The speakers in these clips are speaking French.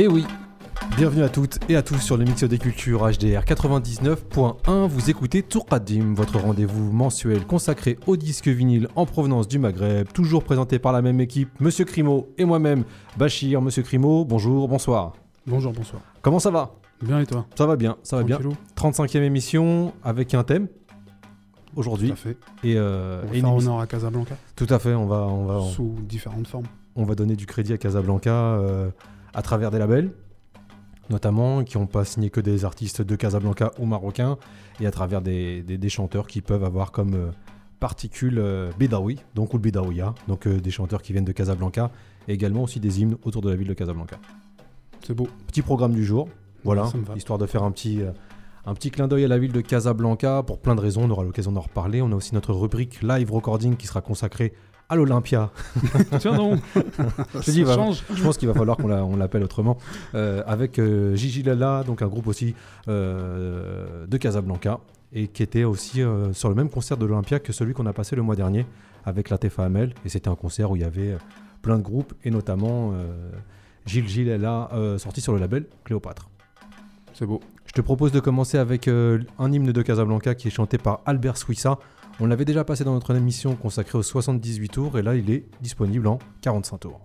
Et oui, bienvenue à toutes et à tous sur le Mix des Cultures HDR 99.1. Vous écoutez Tourkadim, votre rendez-vous mensuel consacré aux disques vinyles en provenance du Maghreb, toujours présenté par la même équipe, Monsieur Crimo et moi-même, Bachir. Monsieur Crimo, bonjour, bonsoir. Bonjour, bonsoir. Comment ça va? Bien et toi? Ça va bien, ça va bien. 35e émission avec un thème aujourd'hui. Tout à fait. Et, euh, On va et une faire honneur à Casablanca Tout à fait, on va, on va, on, sous différentes formes. on va donner du crédit à Casablanca euh, à travers des labels, notamment qui n'ont pas signé que des artistes de Casablanca ou marocains, et à travers des, des- des chanteurs qui peuvent avoir comme euh, particule euh, Bédaoui, donc ou le Bédaouia, donc euh, des chanteurs qui viennent de Casablanca, et également aussi des hymnes autour de la ville de Casablanca. C'est beau. Petit programme du jour, voilà, histoire de faire un petit, euh, un petit clin d'œil à la ville de Casablanca pour plein de raisons. On aura l'occasion d'en reparler. On a aussi notre rubrique live recording qui sera consacrée à l'Olympia. Tiens donc Je dis, va- je pense qu'il va falloir qu'on la- on l'appelle autrement. Euh, avec euh, Gigi Lala, donc un groupe aussi euh, de Casablanca, et qui était aussi euh, sur le même concert de l'Olympia que celui qu'on a passé le mois dernier avec la Tefa Amel. Et c'était un concert où il y avait plein de groupes, et notamment euh, Gilles Gilles Lala, euh, sorti sur le label Cléopâtre. C'est beau. Je te propose de commencer avec euh, un hymne de Casablanca qui est chanté par Albert Suissa. On l'avait déjà passé dans notre émission consacrée aux 78 tours, et là il est disponible en 45 tours.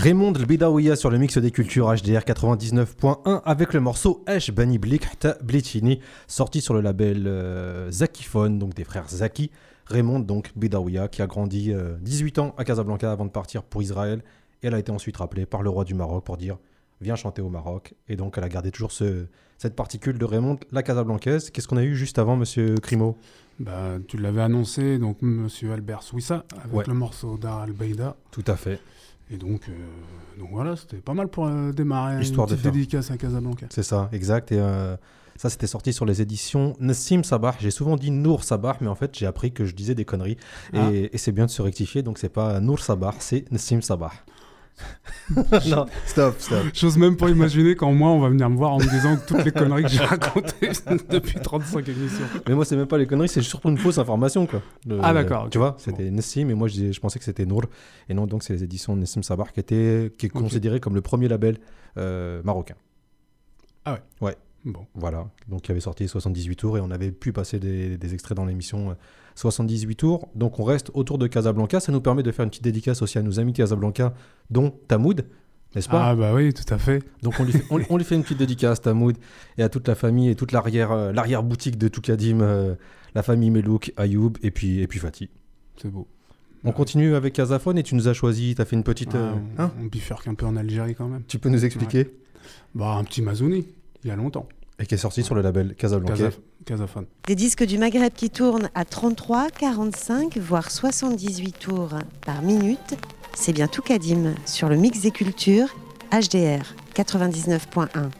Raymond Bidawiya sur le mix des cultures HDR 99.1 avec le morceau Esh Bani Blicht Blitini sorti sur le label euh, Zakiphone, donc des frères Zaki. Raymond donc Bidawiya qui a grandi euh, 18 ans à Casablanca avant de partir pour Israël et elle a été ensuite rappelée par le roi du Maroc pour dire viens chanter au Maroc et donc elle a gardé toujours ce, cette particule de Raymond la Casablancaise. Qu'est-ce qu'on a eu juste avant monsieur Crimo? Bah, tu l'avais annoncé, donc Monsieur Albert Souissa, avec Ouais. le morceau d'Ar al-Beida. Tout à fait. Et donc, euh, donc voilà, c'était pas mal pour euh, démarrer Histoire une de petite faire. dédicace à Casablanca. C'est ça, exact. Et euh, ça, c'était sorti sur les éditions Nassim Sabah. J'ai souvent dit Nour Sabah, mais en fait, j'ai appris que je disais des conneries. Et, Ah. et c'est bien de se rectifier. Donc, c'est pas Nour Sabah, c'est Nassim Sabah. non, stop, stop. J'ose même pas imaginer quand moi on va venir me voir en me disant que toutes les conneries que j'ai racontées depuis 35 émissions. Mais moi, c'est même pas les conneries, c'est surtout une fausse information, quoi. Le- Ah, d'accord, Tu vois, c'était Nassim, et moi, je, pensais que c'était Nour. Et non, donc, c'est les éditions Nassim Sabah qui, étaient, qui est considéré comme le premier label euh, marocain. Bon, Voilà, donc qui avait sorti 78 tours et on avait pu passer des, des extraits dans l'émission euh, 78 tours. Donc on reste autour de Casablanca, ça nous permet de faire une petite dédicace aussi à nos amis de Casablanca, dont Tamoud, n'est-ce pas? Ah bah oui, tout à fait. Donc on lui, fait, on, on lui fait une petite dédicace, Tamoud, et à toute la famille et toute l'arrière euh, l'arrière boutique de Toukadim, euh, la famille Melouk, Ayoub et puis, et puis Fatih. C'est beau. On continue avec Casaphone et tu nous as choisi, tu as fait une petite... euh, Ah, hein? on, bifurque un peu en Algérie quand même. tu peux nous expliquer? Bah, un petit Mazouni, il y a longtemps. Et qui est sorti sur le label Casablanca. Des disques du Maghreb qui tournent à 33, 45, voire 78 tours par minute. C'est bien tout Kadim sur le mix des cultures HDR 99.1.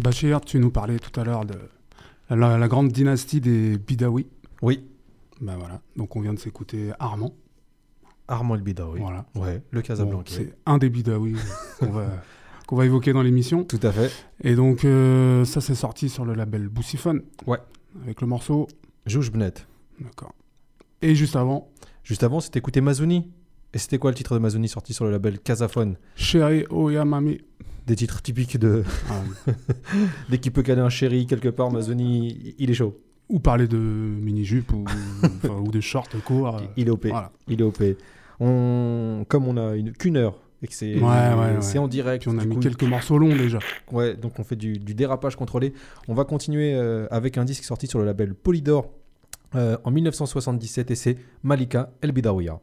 Bachir, tu nous parlais tout à l'heure de la, la grande dynastie des Bidawi. Oui, Ben voilà, donc on vient de s'écouter Armand. Armand El Bidawi. Voilà. Ouais, le Casablanca. c'est un des Bidawi qu'on va, évoquer dans l'émission. Tout à fait. Et donc euh, ça c'est sorti sur le label Boussiphone. Ouais. Avec le morceau. Jouj Bnet. D'accord. Et juste avant, Juste avant, c'était écouté Mazuni. Et c'était quoi le titre de Mazuni sorti sur le label Casaphone Chéri Oyamami. Des titres typiques de. Ah, Dès qu'il peut caler un chéri quelque part, Mazuni, il est chaud. ou parler de mini-jupe ou, enfin, ou de short court. euh, Il est OP. Voilà. Il est OP. On... Comme on a une... qu'une heure et que c'est Ouais, ouais, ouais. c'est en direct. Puis on a mis coup, quelques morceaux longs déjà. Ouais, donc on fait du, du dérapage contrôlé. On va continuer euh, avec un disque sorti sur le label Polydor euh, en 1977 et c'est Malika El Bidawiya.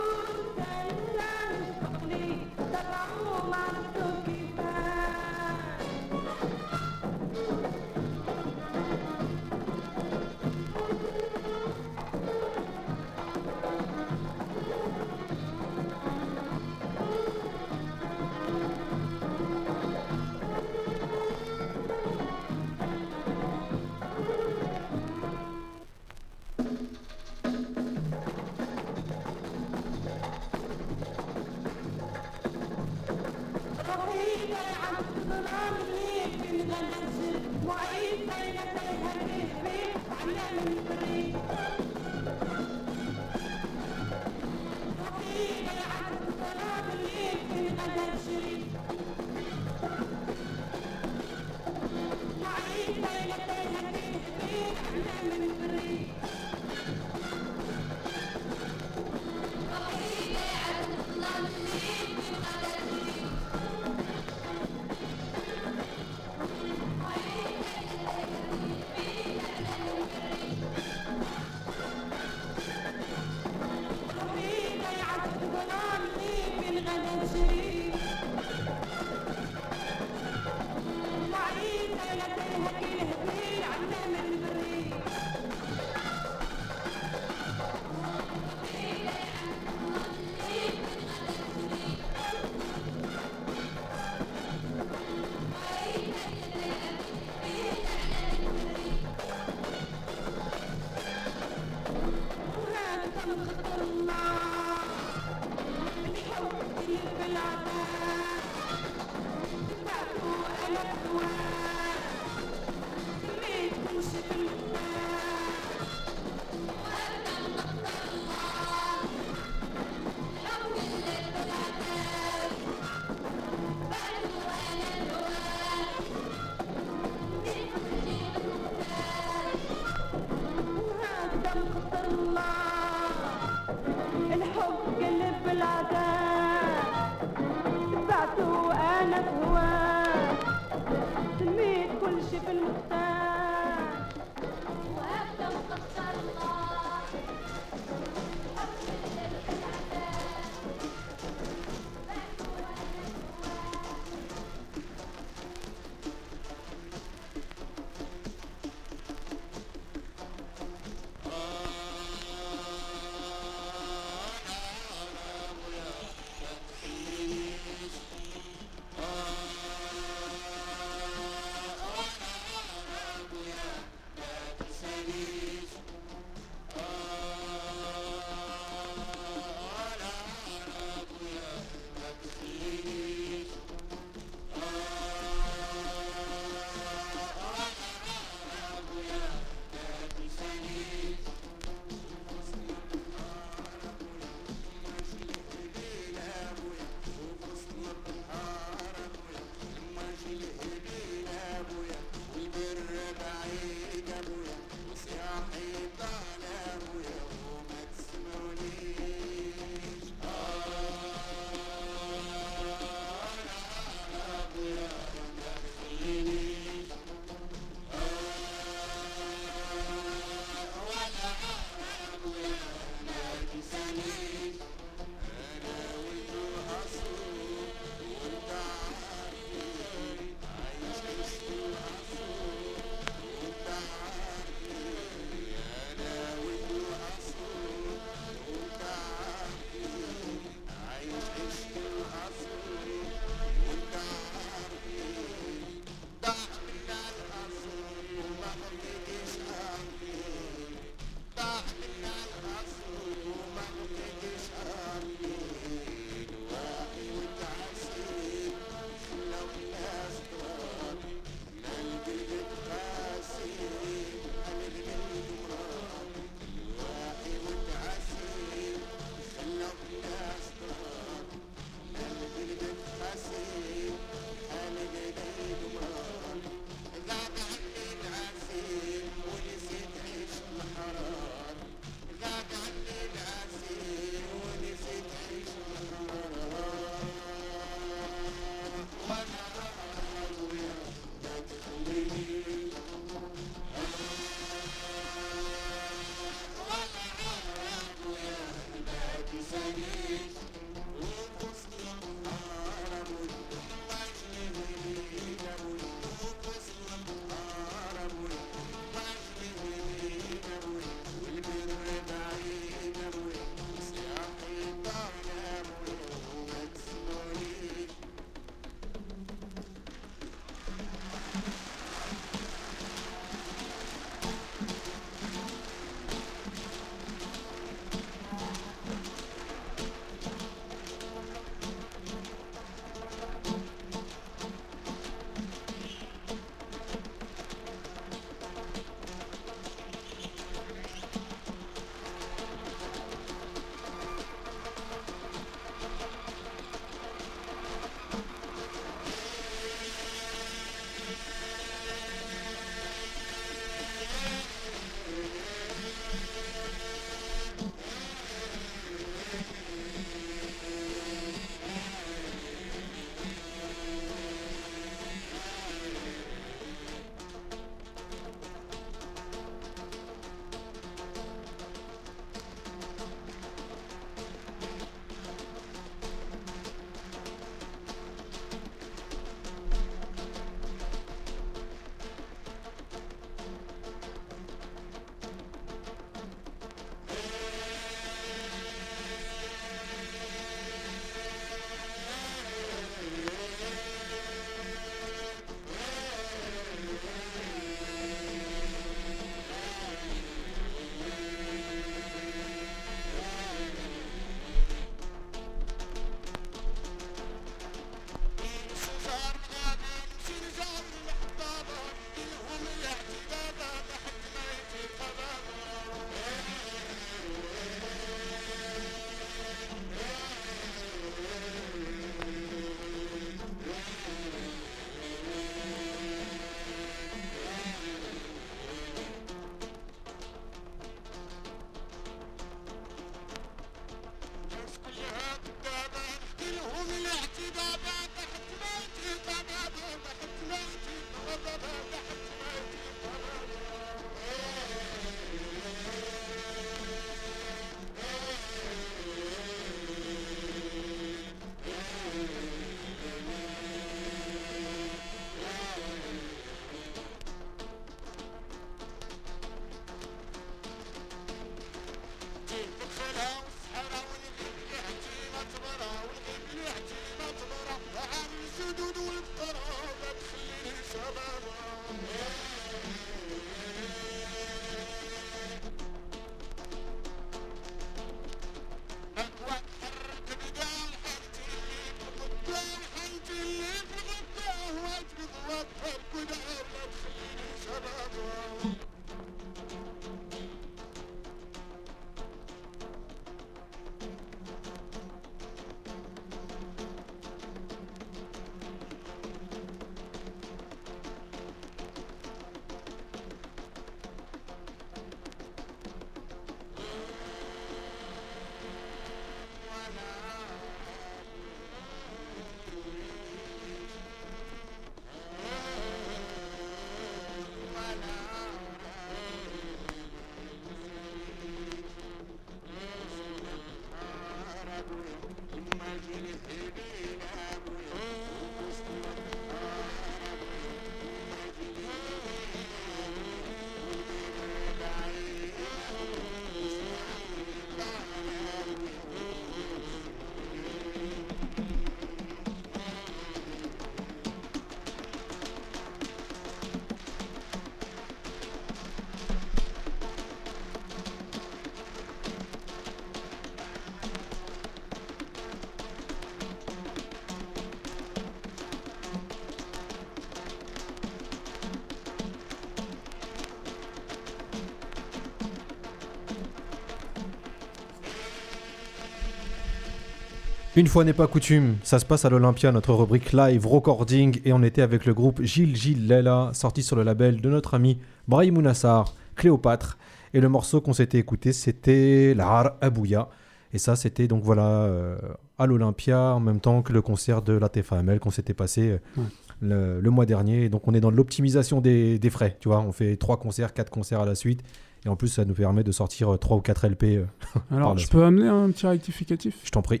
Une fois n'est pas coutume, ça se passe à l'Olympia, notre rubrique live recording, et on était avec le groupe Gilles Gilles Lela, sorti sur le label de notre ami Brahim Mounassar, Cléopâtre. Et le morceau qu'on s'était écouté, c'était L'Ar Abouya. Et ça, c'était donc voilà euh, à l'Olympia, en même temps que le concert de la TFAML qu'on s'était passé euh, Ouais. le, le mois dernier. Et donc on est dans l'optimisation des, des frais, tu vois. On fait trois concerts, quatre concerts à la suite. Et en plus, ça nous permet de sortir euh, trois ou quatre LP. euh. Alors, je peux amener un petit rectificatif? Je t'en prie.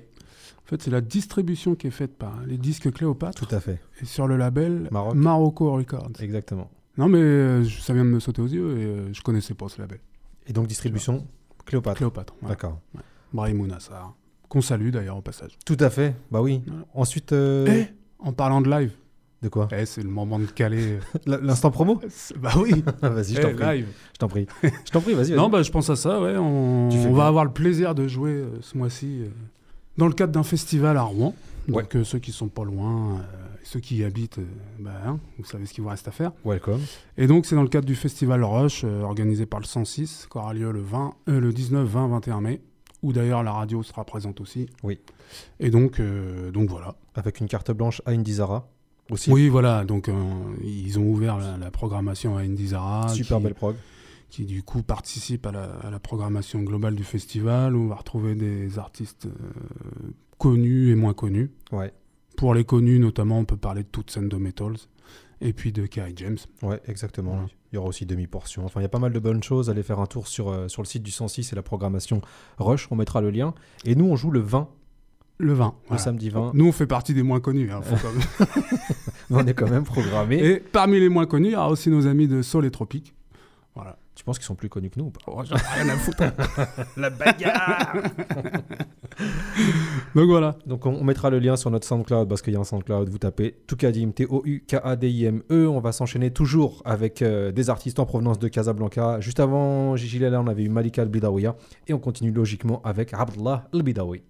En fait, c'est la distribution qui est faite par les disques Cléopâtre Tout à fait. et sur le label Maroc. Marocco Records. Exactement. Non, mais euh, ça vient de me sauter aux yeux et euh, je connaissais pas ce label. Et donc distribution Cléopâtre. Cléopâtre. voilà. D'accord. Brahim Mounassar. Qu'on salue d'ailleurs au passage. Tout à fait. Bah oui. Voilà. Ensuite, euh, Eh, en parlant de live, de quoi eh, c'est le moment de caler. L- L'instant promo bah oui, Vas-y, je eh, t'en prie. live. Je t'en prie. Je t'en prie, vas-y. Non, bah, je pense à ça, ouais. On, va avoir le plaisir de jouer euh, ce mois-ci euh, dans le cadre d'un festival à Rouen. Donc, euh, ceux qui sont pas loin, euh, ceux qui y habitent, euh, bah, hein, vous savez ce qu'il vous reste à faire. Welcome. Et donc, c'est dans le cadre du festival Rush, organisé par le 106, qui aura lieu le, 20, euh, le 19, 20, 21 mai, où d'ailleurs la radio sera présente aussi. Oui. Et donc, euh, donc voilà. Avec une carte blanche à Indizara. Aussi. Oui, voilà. Donc, euh, ils ont ouvert la, la programmation à Indizara. Super qui- belle prog. Qui du coup participe à la, à la programmation globale du festival où on va retrouver des artistes euh, connus et moins connus. Ouais. Pour les connus, notamment, on peut parler de toute scène de Metals et puis de Kerry James. Ouais, exactement. Il y aura aussi demi-portion. Enfin, il y a pas mal de bonnes choses. Allez faire un tour sur, euh, sur le site du 106 et la programmation Rush. On mettra le lien. Et nous, on joue le 20, Le 20. le voilà. samedi 20. Nous, on fait partie des moins connus. hein, faut quand même- on est quand même programmé. et parmi les moins connus, il y aura aussi nos amis de Sol et Tropique. Voilà. Tu penses qu'ils sont plus connus que nous ou pas? Oh, j'en ai rien à foutre. La bagarre Donc voilà. Donc on, on mettra le lien sur notre SoundCloud parce qu'il y a un SoundCloud, vous tapez Toukadim, T-O-U-K-A-D-I-M-E. On va s'enchaîner toujours avec euh, des artistes en provenance de Casablanca. Juste avant Gigi Lala, on avait eu Malika Al-Bidawiya et on continue logiquement avec Abdullah Al-Bidawi.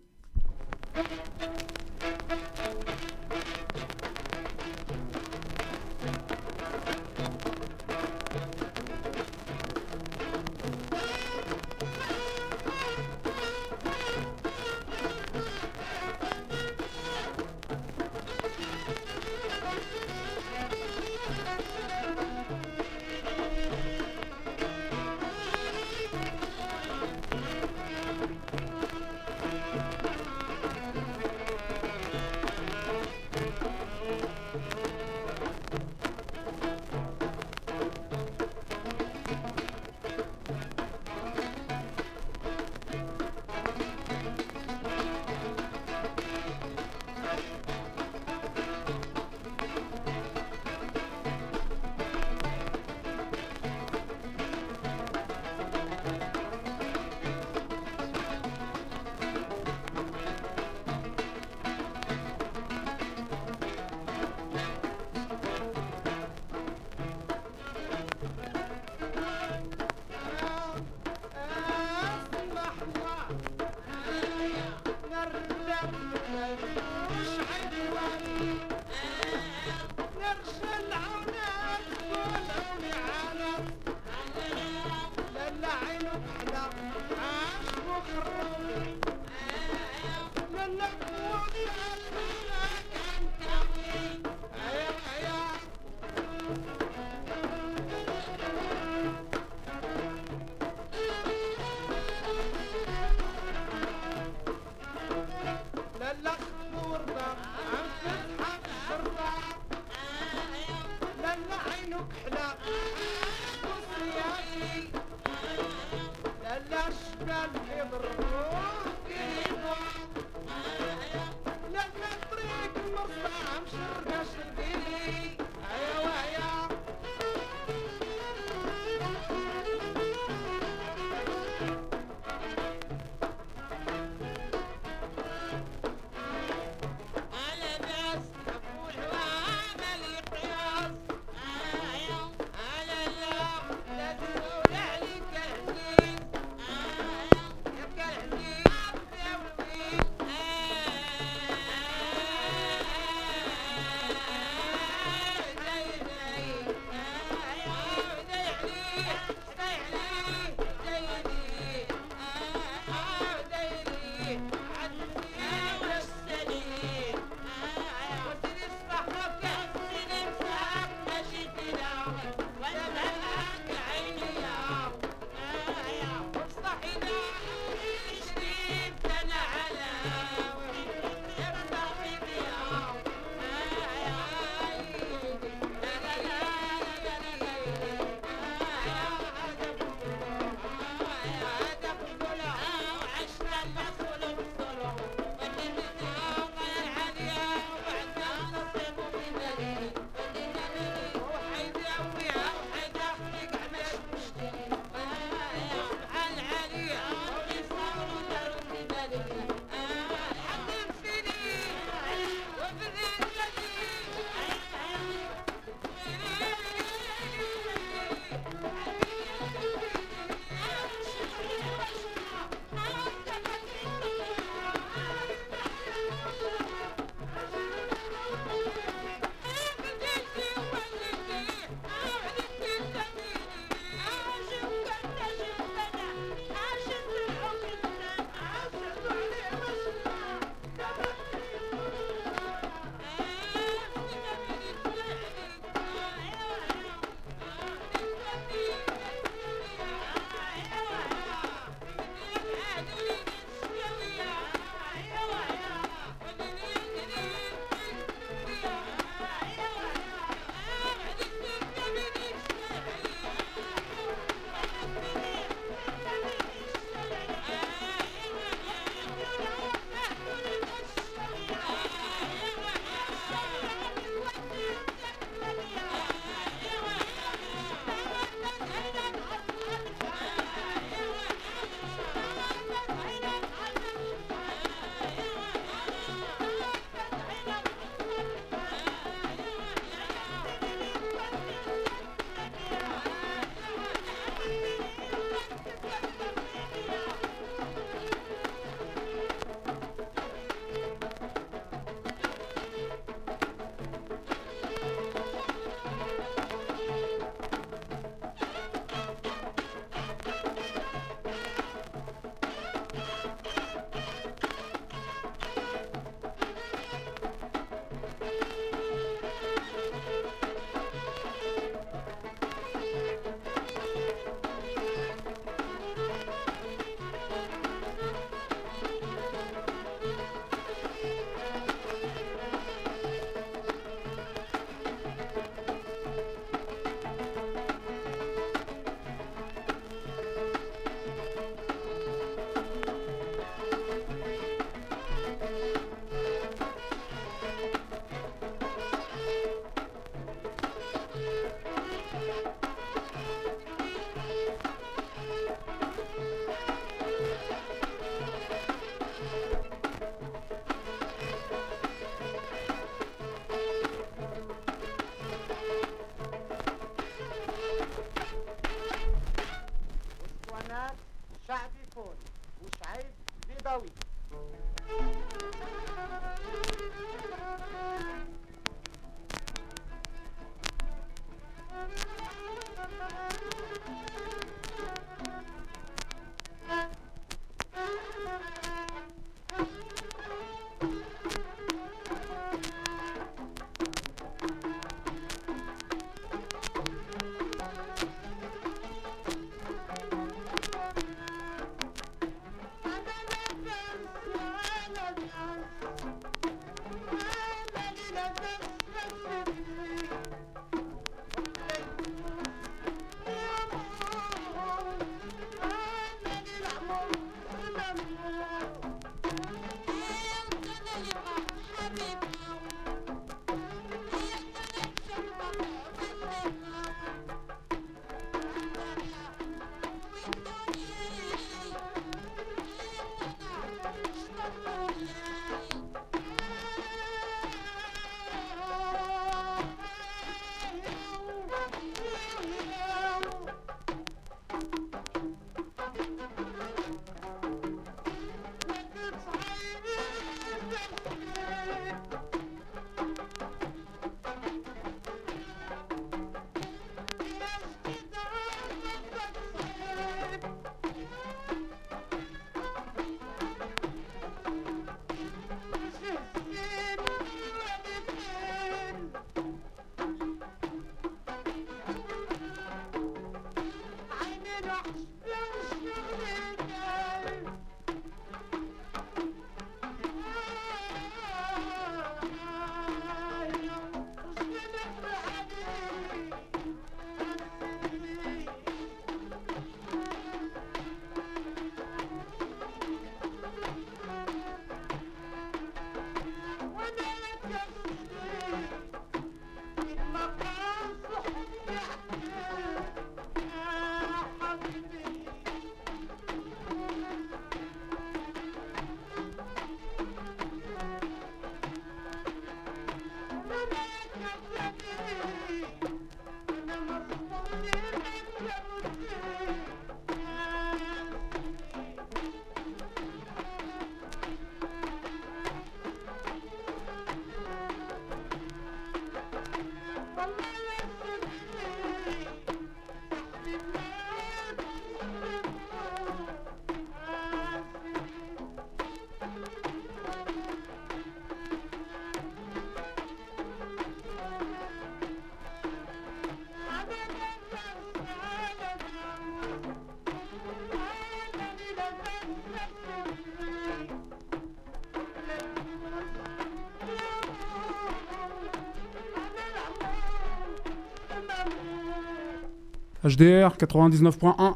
HDR 99.1.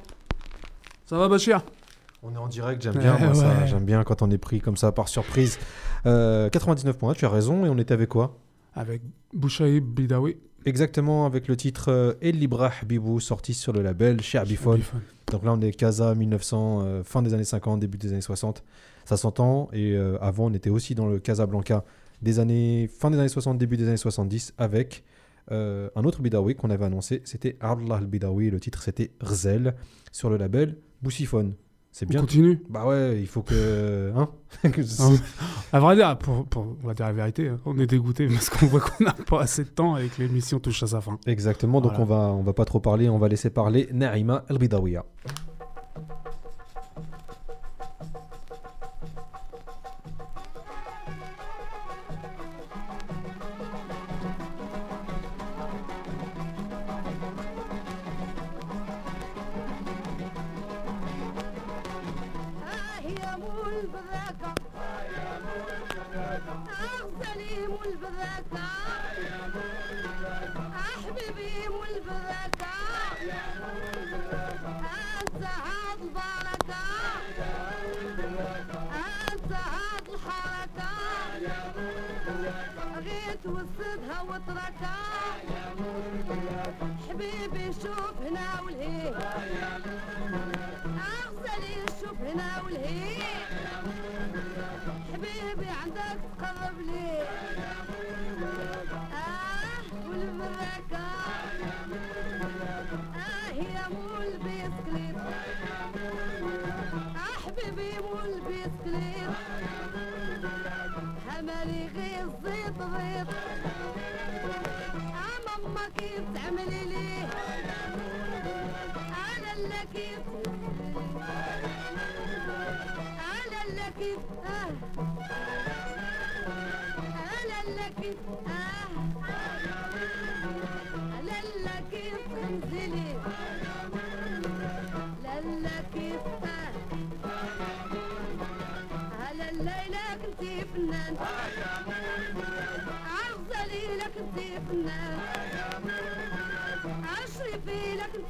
Ça va, Bachir? On est en direct, j'aime bien, moi, Ouais, ça. J'aime bien quand on est pris comme ça par surprise. Euh, 99 points, tu as raison. Et on était avec quoi? Avec Bouchaïb Bidawi. Exactement avec le titre euh, El Libra Habibou, sorti sur le label chez Abifone. Donc là, on est Casa 1900, euh, fin des années 50, début des années 60. Ça s'entend. Et euh, avant, on était aussi dans le Casablanca des années, fin des années 60, début des années 70, avec euh, un autre Bidawi qu'on avait annoncé. C'était Ardlah al Bidawi. Le titre, c'était Rzel, sur le label Boussifone. C'est On bien. continue Bah ouais, il faut que. Hein Que- Hein À vrai dire, pour, pour- on va dire la vérité, hein, on est dégoûté parce qu'on voit qu'on n'a pas assez de temps et que l'émission touche à sa fin. Exactement, donc Voilà. on va on va pas trop parler, on va laisser parler Naïma El خاطرك حبيبي شوف هنا والهي أغسلي شوف هنا والهي حبيبي عندك تقرب لي آه والبركه آه يا مو البيسكليت آه حبيبي مو البيسكليت هملي غير الزيت غير كيف تعمل ليه على اللي كيف؟ على كيف؟ على كيف؟ على كيف؟ أنزلي.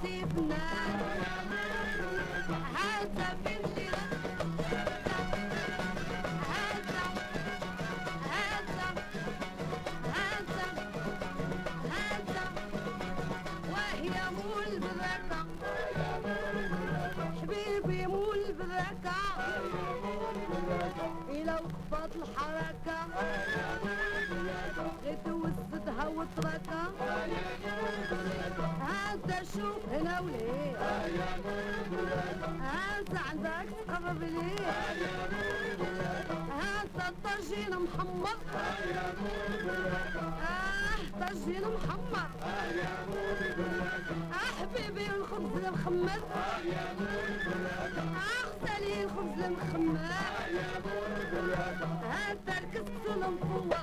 سيبنا هذا بنتي حبيبي مول بذكاء لو فات الحركة. شوف هنا وليه هذا عندك تقرب ليه هذا الطاجين محمر آه طاجين محمر آه حبيبي الخبز المخمر اغسلي الخبز المخمر هذا الكسكس المفور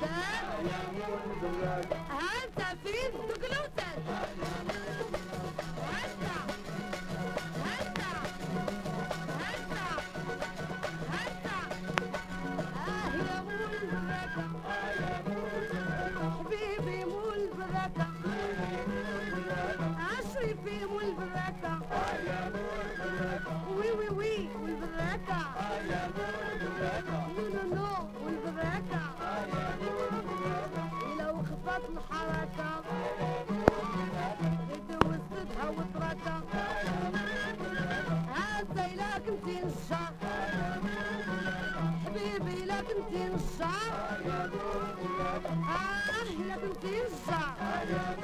Yeah. Yeah.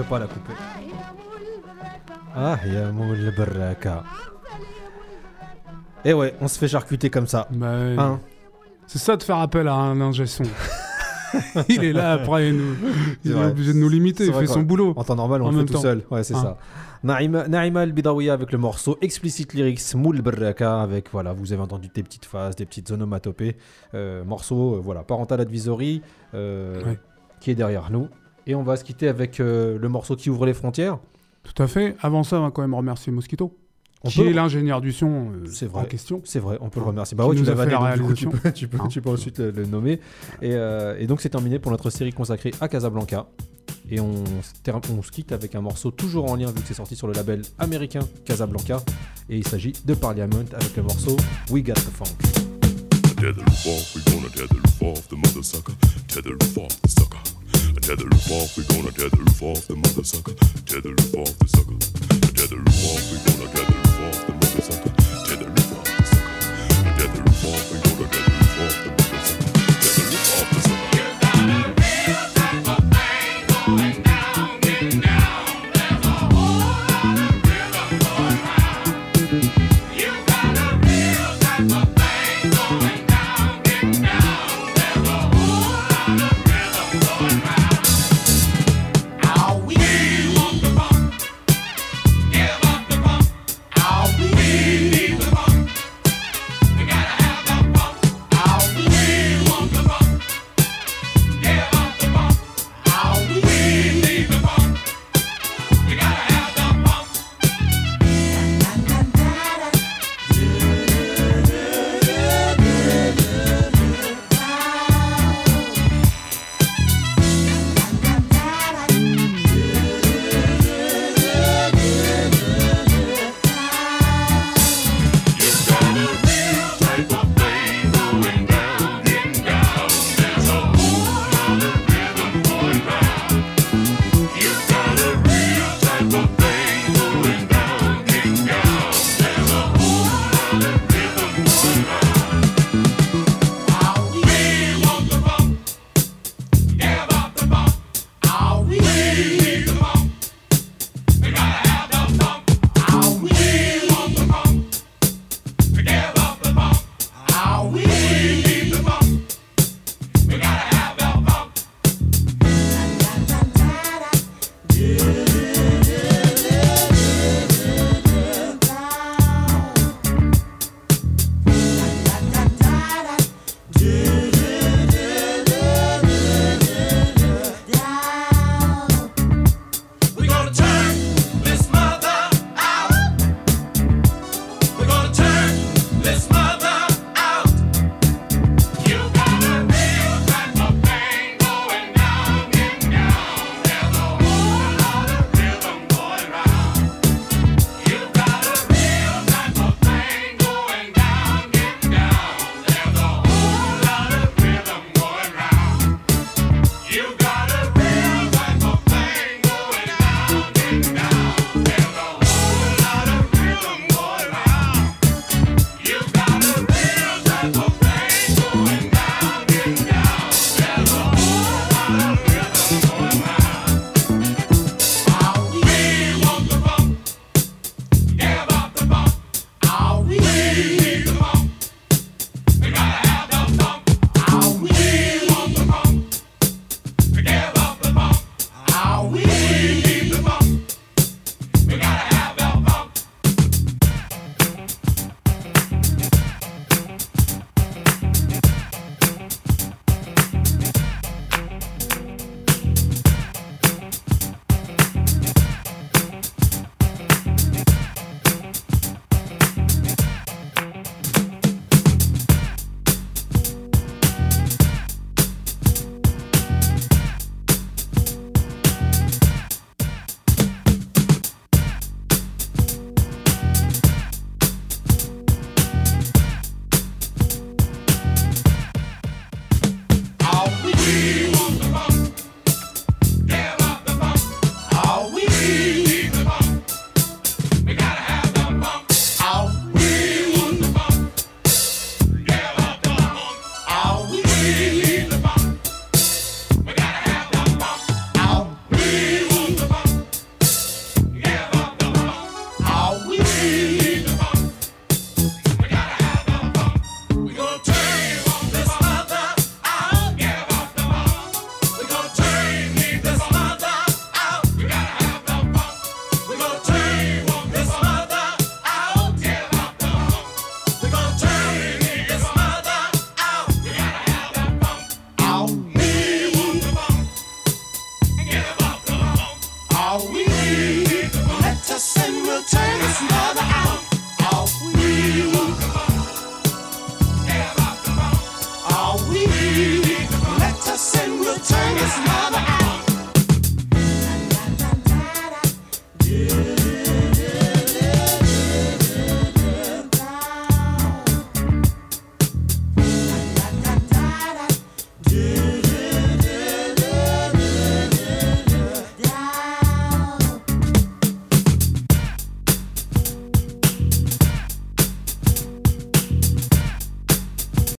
peux pas la couper. Ah, ya moul baraka. Et ouais, on se fait charcuter comme ça. Bah hein c'est ça de faire appel à un ingé son. il est là après, il, nous, il est, obligé de nous limiter, il fait son boulot. En temps normal, on le fait tout seul. Ouais, c'est hein ça. Naïma, Naïma El-Bidawiya avec le morceau Explicit Lyrics Moul Baraka avec, voilà, vous avez entendu des petites phases, des petites onomatopées. Euh, morceau, euh, voilà, Parental Advisory euh, qui est derrière nous. Et on va se quitter avec euh, le morceau qui ouvre les frontières. Tout à fait. Avant ça, on va quand même remercier Mosquito, On qui peut- est l'ingénieur du son euh, C'est en vrai. question. C'est vrai, on peut le remercier. Bah ouais, tu fait la donc du coup, tu réalisation. peux, tu peux, Hein. tu peux ensuite le, le nommer. Et, euh, et donc c'est terminé pour notre série consacrée à Casablanca. Et on, se ter- on se quitte avec un morceau toujours en lien vu que c'est sorti sur le label américain Casablanca. Et il s'agit de Parliament avec le morceau We Got the Funk. Tether roof off, we gonna tether roof off the mother sucker. Tether roof off the sucker. Tether roof off, we gonna tether roof off the mother sucker. Tether roof off the sucker. Tether roof off, we gonna tether roof off the mother sucker. Tether roof off the sucker. Tether roof off, we gonna tether roof off the mother sucker.